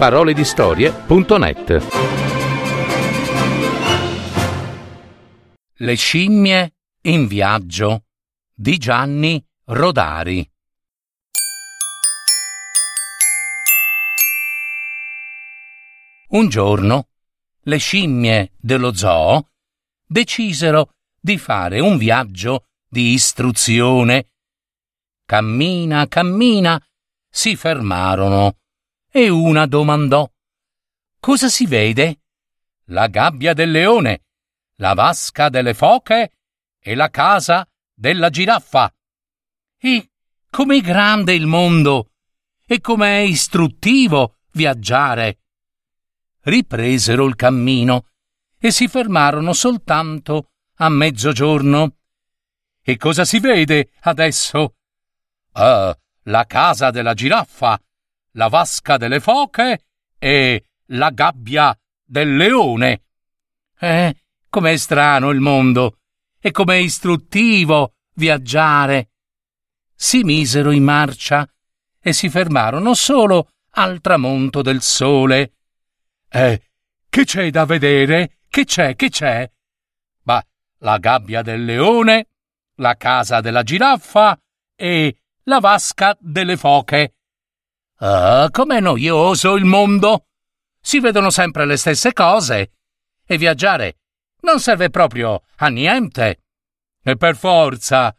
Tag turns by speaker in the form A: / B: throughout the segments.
A: www.paroledistorie.net
B: Le scimmie in viaggio di Gianni Rodari. Un giorno le scimmie dello zoo decisero di fare un viaggio di istruzione. Cammina, cammina, si fermarono e una domandò Cosa si vede? La gabbia del leone, la vasca delle foche e la casa della giraffa. E com'è grande il mondo e com'è istruttivo viaggiare. Ripresero il cammino e si fermarono soltanto a mezzogiorno. E cosa si vede adesso? Ah, la casa della giraffa, la vasca delle foche e la gabbia del leone. Eh, com'è strano il mondo e com'è istruttivo viaggiare. Si misero in marcia e si fermarono solo al tramonto del sole. Eh, che c'è da vedere? Che c'è? Che c'è? Ma la gabbia del leone, la casa della giraffa e la vasca delle foche. Ah, com'è noioso il mondo! Si vedono sempre le stesse cose e viaggiare non serve proprio a niente. E per forza,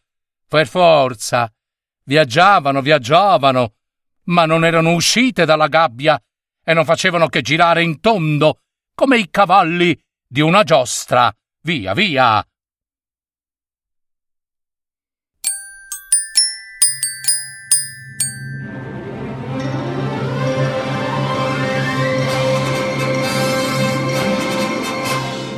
B: per forza, viaggiavano, viaggiavano, ma non erano uscite dalla gabbia e non facevano che girare in tondo come i cavalli di una giostra. Via, via!